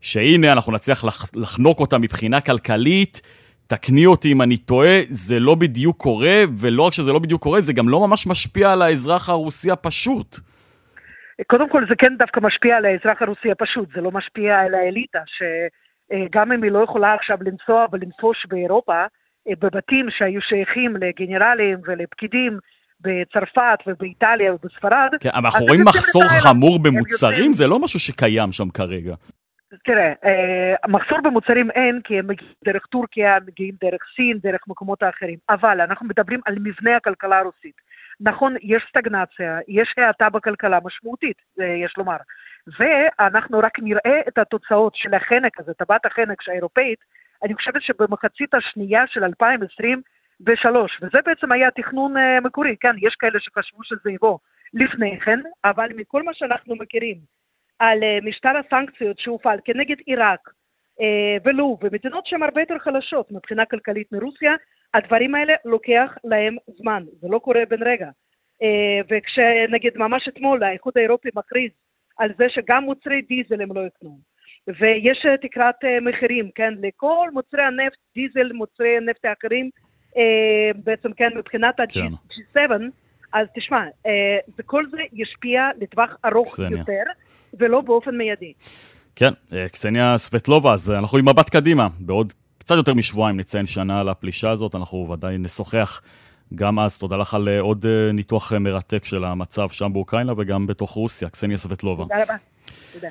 שהנה, אנחנו נצליח לח, לחנוק אותה מבחינה כלכלית. תקני אותי אם אני טועה, זה לא בדיוק קורה, ולא רק שזה לא בדיוק קורה, זה גם לא ממש משפיע על האזרח הרוסי הפשוט. קודם כל, זה כן דווקא משפיע על האזרח הרוסי הפשוט, זה לא משפיע על האליטה, ש... אה, גם אם היא לא יכולה עכשיו לנסוע ולנפוש באירופה, אה, בבתים שהיו שייכים לגנרלים ולפקידים בצרפת ובאיטליה ובספרד. כן, אבל אנחנו רואים מחסור חמור במוצרים, זה לא משהו שקיים שם כרגע. תראה, אה, מחסור במוצרים אין, כי הם מגיעים דרך טורקיה, מגיעים דרך סין, דרך מקומות האחרים. אבל אנחנו מדברים על מבנה הכלכלה הרוסית. נכון, יש סטגנציה, יש האטה בכלכלה משמעותית, יש לומר. ואנחנו רק נראה את התוצאות של החנק הזה, טבעת החנק האירופאית, אני חושבת שבמחצית השנייה של 2023, וזה בעצם היה תכנון uh, מקורי, כן, יש כאלה שחשבו שזה יבוא לפני כן, אבל מכל מה שאנחנו מכירים על uh, משטר הסנקציות שהופעל כנגד עיראק uh, ולוב ומדינות שהן הרבה יותר חלשות מבחינה כלכלית מרוסיה, הדברים האלה לוקח להם זמן, זה לא קורה בן רגע. וכשנגיד ממש אתמול האיחוד האירופי מכריז על זה שגם מוצרי דיזל הם לא יקנו. ויש תקרת מחירים, כן, לכל מוצרי הנפט, דיזל, מוצרי נפט האחרים, בעצם כן, מבחינת ה-G7, אז תשמע, וכל זה ישפיע לטווח ארוך קסניה. יותר, ולא באופן מיידי. כן, קסניה סבטלובה, אז אנחנו עם מבט קדימה. בעוד קצת יותר משבועיים נציין שנה לפלישה הזאת, אנחנו ודאי נשוחח גם אז. תודה לך על עוד ניתוח מרתק של המצב שם באוקראינה וגם בתוך רוסיה. קסניה סבטלובה. תודה רבה. תודה.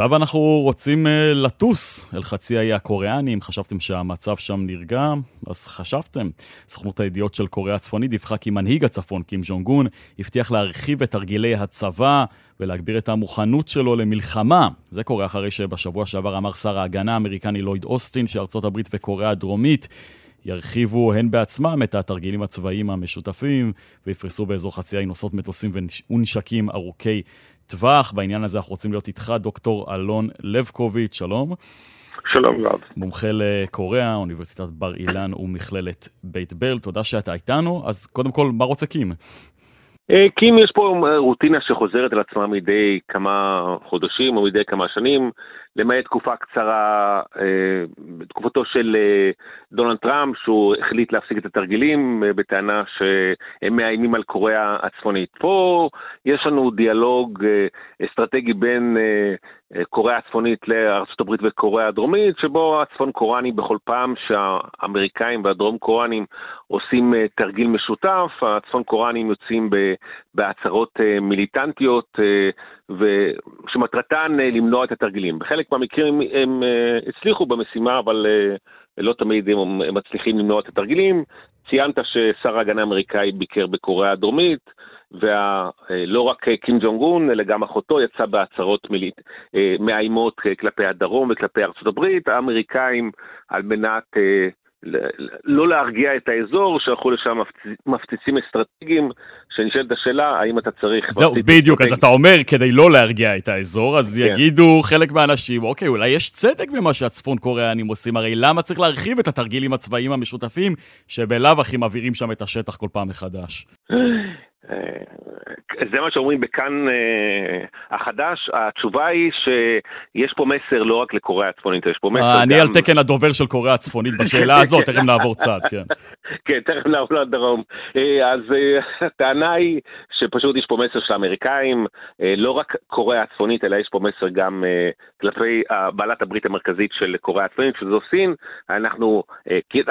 עכשיו אנחנו רוצים uh, לטוס אל חצי האי הקוריאני, אם חשבתם שהמצב שם נרגע, אז חשבתם. סוכנות הידיעות של קוריאה הצפונית דיווחה כי מנהיג הצפון, קים ז'ונג גון, הבטיח להרחיב את תרגילי הצבא ולהגביר את המוכנות שלו למלחמה. זה קורה אחרי שבשבוע שעבר אמר שר ההגנה האמריקני לויד אוסטין שארצות הברית וקוריאה הדרומית ירחיבו הן בעצמם את התרגילים הצבאיים המשותפים ויפרסו באזור חצי האי נוסעות מטוסים ונשקים ארוכי טווח. בעניין הזה אנחנו רוצים להיות איתך, דוקטור אלון לבקוביץ', שלום. שלום רב. מומחה לקוריאה, אוניברסיטת בר אילן ומכללת בית ברל, תודה שאתה איתנו. אז קודם כל, מה רוצה קים? קים יש פה רוטינה שחוזרת על עצמה מדי כמה חודשים או מדי כמה שנים, למעט תקופה קצרה, בתקופתו של דונלד טראמפ, שהוא החליט להפסיק את התרגילים בטענה שהם מאיימים על קוריאה הצפונית. פה יש לנו דיאלוג אסטרטגי בין קוריאה הצפונית לארה"ב וקוריאה הדרומית, שבו הצפון קוריאנים בכל פעם שהאמריקאים והדרום קוריאנים עושים תרגיל משותף, הצפון קוריאנים יוצאים בהצהרות מיליטנטיות שמטרתן למנוע את התרגילים. בחלק מהמקרים הם הצליחו במשימה, אבל לא תמיד הם מצליחים למנוע את התרגילים. ציינת ששר ההגנה האמריקאי ביקר בקוריאה הדרומית, ולא רק קים ג'ונג און, אלא גם אחותו יצא בהצהרות מילית, מאיימות כלפי הדרום וכלפי ארצות הברית. האמריקאים, על מנת לא להרגיע את האזור, שלחו לשם מפציצים אסטרטגיים, שנשאלת השאלה, האם אתה צריך... זהו, בדיוק, אז אתה אומר, כדי לא להרגיע את האזור, אז יגידו חלק מהאנשים, אוקיי, אולי יש צדק במה שהצפון קוריאנים עושים, הרי למה צריך להרחיב את התרגילים הצבאיים המשותפים, שבלאו הכי מבעירים שם את השטח כל פעם מחדש? זה מה שאומרים בכאן החדש, התשובה היא שיש פה מסר לא רק לקוריאה הצפונית, יש פה מסר גם... אני על תקן הדובר של קוריאה הצפונית בשאלה הזאת, תכף נעבור צד, כן. כן, תכף נעבור לדרום. אז הטענה היא שפשוט יש פה מסר של האמריקאים, לא רק קוריאה הצפונית, אלא יש פה מסר גם כלפי בעלת הברית המרכזית של קוריאה הצפונית, שזו סין. אנחנו,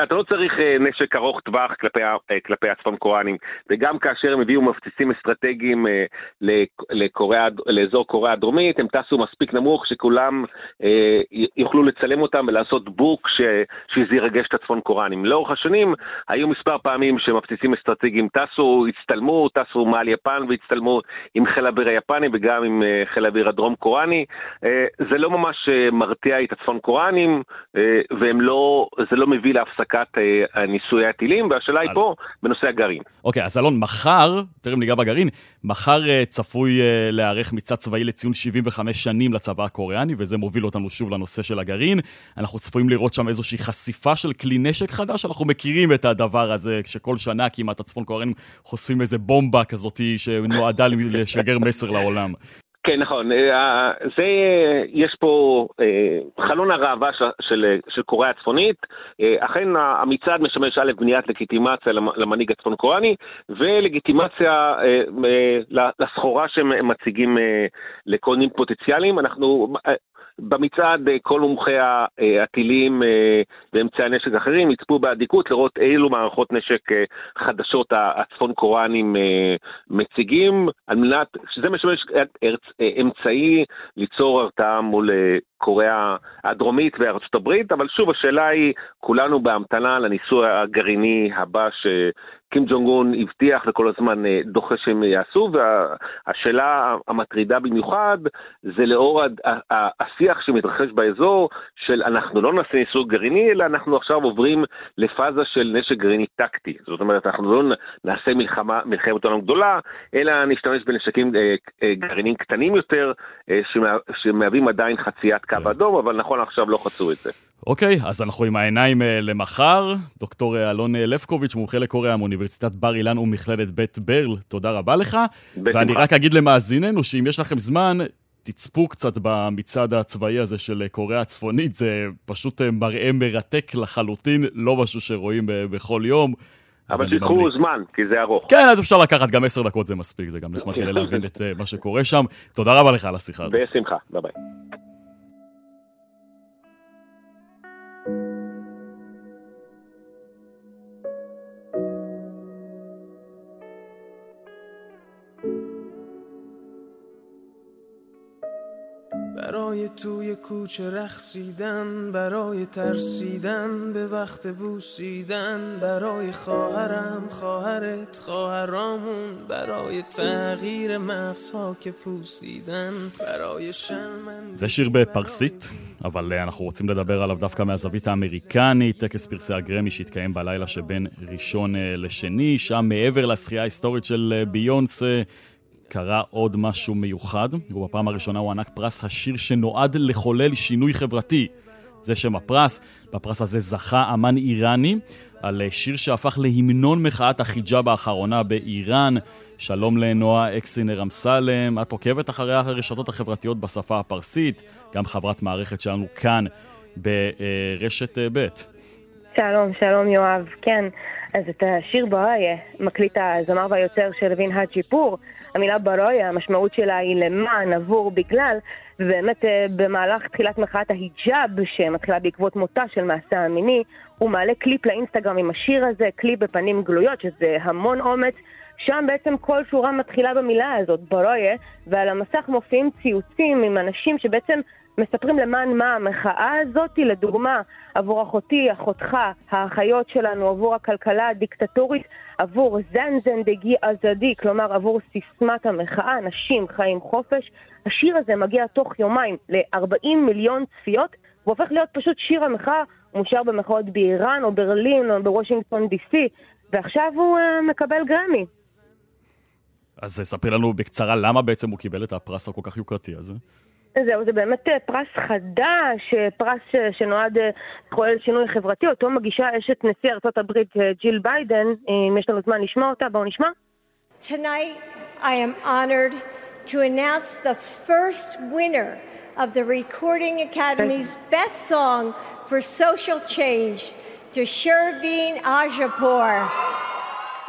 אתה לא צריך נשק ארוך טווח כלפי הצפון קוריאנים, וגם כאשר הם הביאו מפציצים אסטרטגיים לקוריאה, לאזור קוריאה הדרומית, הם טסו מספיק נמוך שכולם אה, יוכלו לצלם אותם ולעשות בוק ש, שזה ירגש את הצפון קוריאנים. לאורך השנים היו מספר פעמים שמפציצים אסטרטגיים טסו, הצטלמו, טסו מעל יפן והצטלמו עם חיל האוויר היפני וגם עם אה, חיל האוויר הדרום קוריאני. אה, זה לא ממש מרתיע את הצפון קוריאנים, אה, וזה לא, לא מביא להפסקת אה, ניסויי הטילים, והשאלה היא פה בנושא הגרעין. אוקיי, אז אלון, מחר, תכף ניגע בגרעין, מחר uh, צפוי uh, להיערך מצעד צבאי לציון 75 שנים לצבא הקוריאני, וזה מוביל אותנו שוב לנושא של הגרעין. אנחנו צפויים לראות שם איזושהי חשיפה של כלי נשק חדש, אנחנו מכירים את הדבר הזה, שכל שנה כמעט הצפון קוריאנים חושפים איזה בומבה כזאת שנועדה לשגר מסר לעולם. כן, נכון. זה, יש פה חלון הראווה של, של, של קוריאה הצפונית. אכן המצעד משמש א' בניית לגיטימציה למנהיג הצפון קוריאני, ולגיטימציה לסחורה שהם מציגים לקונים פוטנציאליים. אנחנו במצעד כל מומחי הטילים ואמצעי הנשק האחרים יצפו באדיקות לראות אילו מערכות נשק חדשות הצפון קוריאנים מציגים, על מנת, שזה משמש אמצעי ליצור הרתעה מול קוריאה הדרומית וארצות הברית, אבל שוב השאלה היא, כולנו בהמתנה לניסוי הגרעיני הבא ש, קים ג'ונג און הבטיח וכל הזמן דוחה שהם יעשו, והשאלה המטרידה במיוחד זה לאור השיח שמתרחש באזור של אנחנו לא נעשה ניסוי גרעיני, אלא אנחנו עכשיו עוברים לפאזה של נשק גרעיני טקטי. זאת אומרת, אנחנו לא נעשה מלחמה, מלחמת עולם גדולה, אלא נשתמש בנשקים גרעיניים קטנים יותר, שמהווים עדיין חציית קו כן. אדום, אבל נכון עכשיו לא חצו את זה. אוקיי, אז אנחנו עם העיניים למחר. דוקטור אלון לבקוביץ', מומחה לקוריאה מאוניברסיטת בר אילן ומכללת בית ברל, תודה רבה לך. ואני רק אגיד למאזיננו שאם יש לכם זמן, תצפו קצת במצעד הצבאי הזה של קוריאה הצפונית, זה פשוט מראה מרתק לחלוטין, לא משהו שרואים בכל יום. אבל שיקחו זמן, כי זה ארוך. כן, אז אפשר לקחת גם עשר דקות, זה מספיק, זה גם נחמד כדי להבין את מה שקורה שם. תודה רבה לך על השיחה הזאת. בשמחה, ביי ביי. برای توی کوچه رخصیدن برای ترسیدن به وقت بوسیدن برای خواهرم خواهرت خواهرامون برای تغییر مغزها که پوسیدن برای شرمن זה שיר בפרסית, אבל אנחנו רוצים לדבר עליו דווקא מהזווית האמריקנית, טקס פרסי הגרמי שהתקיים בלילה שבין ראשון לשני, שם מעבר לזכייה ההיסטורית של ביונסה, קרה עוד משהו מיוחד, ובפעם הראשונה הוא ענק פרס השיר שנועד לחולל שינוי חברתי. זה שם הפרס. בפרס הזה זכה אמן איראני על שיר שהפך להמנון מחאת החיג'אב האחרונה באיראן. שלום לנועה אקסינר אמסלם, את עוקבת אחרי הרשתות החברתיות בשפה הפרסית, גם חברת מערכת שלנו כאן ברשת ב'. שלום, שלום יואב, כן. אז את השיר برای מקליט הזמר והיוצר שרווין חאג'יפור. המילה برای, המשמעות שלה היא למען, עבור, בגלל, ובאמת אה, במהלך תחילת מחאת ההיג'אב, שמתחילה בעקבות מותה של מהסא אמיני, הוא מעלה קליפ לאינסטגרם עם השיר הזה, קליפ בפנים גלויות, שזה המון אומץ. שם בעצם כל שורה מתחילה במילה הזאת, ברויה, ועל המסך מופיעים ציוצים עם אנשים שבעצם מספרים למען מה המחאה הזאת, לדוגמה, עבור אחותי, אחותך, האחיות שלנו, עבור הכלכלה הדיקטטורית, עבור זנזן דגי עזדי, כלומר עבור סיסמת המחאה, נשים חיים חופש. השיר הזה מגיע תוך יומיים ל-40 מיליון צפיות, הוא הופך להיות פשוט שיר המחאה, הוא מושר במחאות באיראן או ברלין או בוושינגטון די.סי, ועכשיו הוא uh, מקבל גרמי. אז ספרי לנו בקצרה למה בעצם הוא קיבל את הפרס הכל כך יוקרתי הזה. זהו, זה באמת אה, פרס חדש, אה, פרס שנועד אה, לחולל שינוי חברתי. אותו מגישה אשת נשיא ארצות הברית ג'יל ביידן. אם יש לנו זמן לשמוע אותה, בואו נשמע. Tonight I am honored to announce the first winner of the Recording Academy's Best Song for Social Change to Shervin Ajapur.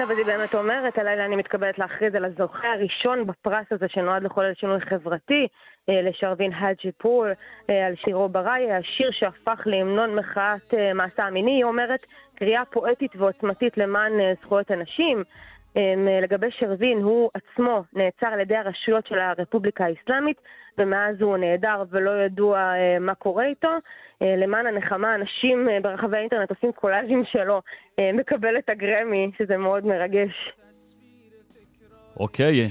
עכשיו אני באמת אומרת, הלילה אני מתכבדת להכריז על הזוכה הראשון בפרס הזה שנועד לחולל שינוי חברתי, אה, לשרווין הג'יפור, אה, על שירו בראי, השיר שהפך להמנון מחאת אה, מעשה המיני, היא אומרת קריאה פואטית ועוצמתית למען זכויות הנשים. לגבי שרווין, הוא עצמו נעצר על ידי הרשויות של הרפובליקה האסלאמית, ומאז הוא נעדר ולא ידוע מה קורה איתו. למען הנחמה, אנשים ברחבי האינטרנט עושים קולאז'ים שלו, מקבל את הגרמי, שזה מאוד מרגש. אוקיי, אה,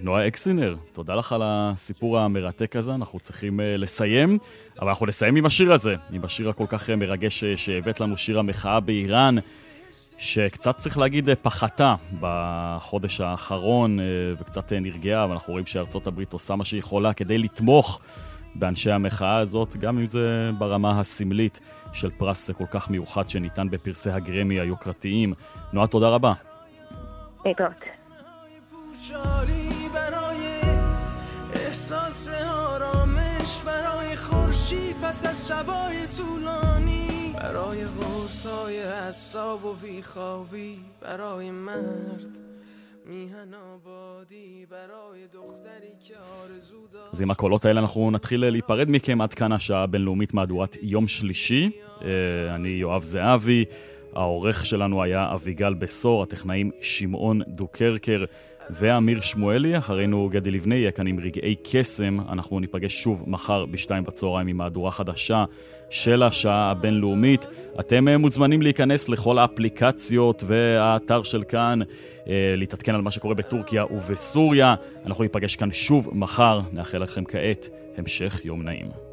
נועה אקסינר, תודה לך על הסיפור המרתק הזה, אנחנו צריכים אה, לסיים, אבל אנחנו נסיים עם השיר הזה, עם השיר הכל כך אה, מרגש שהבאת לנו, שיר המחאה באיראן, שקצת צריך להגיד פחתה בחודש האחרון וקצת נרגעה, ואנחנו רואים שארצות הברית עושה מה שהיא יכולה כדי לתמוך באנשי המחאה הזאת, גם אם זה ברמה הסמלית של פרס כל כך מיוחד שניתן בפרסי הגרמי היוקרתיים. נועה, תודה רבה. להתראות. شاری برای احساس آرامش برای خورشید پس از شبای طولانی برای غرصای حساب و بیخوابی برای مرد אז עם הקולות האלה אנחנו נתחיל להיפרד מכם עד כאן השעה הבינלאומית מהדורת יום שלישי. אני יואב זהבי, העורך שלנו היה אביגל בשור, הטכנאים שמעון דוקרקר. ואמיר שמואלי, אחרינו גדי לבנה יהיה כאן עם רגעי קסם. אנחנו ניפגש שוב מחר בשתיים בצהריים עם מהדורה חדשה של השעה הבינלאומית. אתם אה, מוזמנים להיכנס לכל האפליקציות והאתר של כאן, אה, להתעדכן על מה שקורה בטורקיה ובסוריה. אנחנו ניפגש כאן שוב מחר. נאחל לכם כעת המשך יום נעים.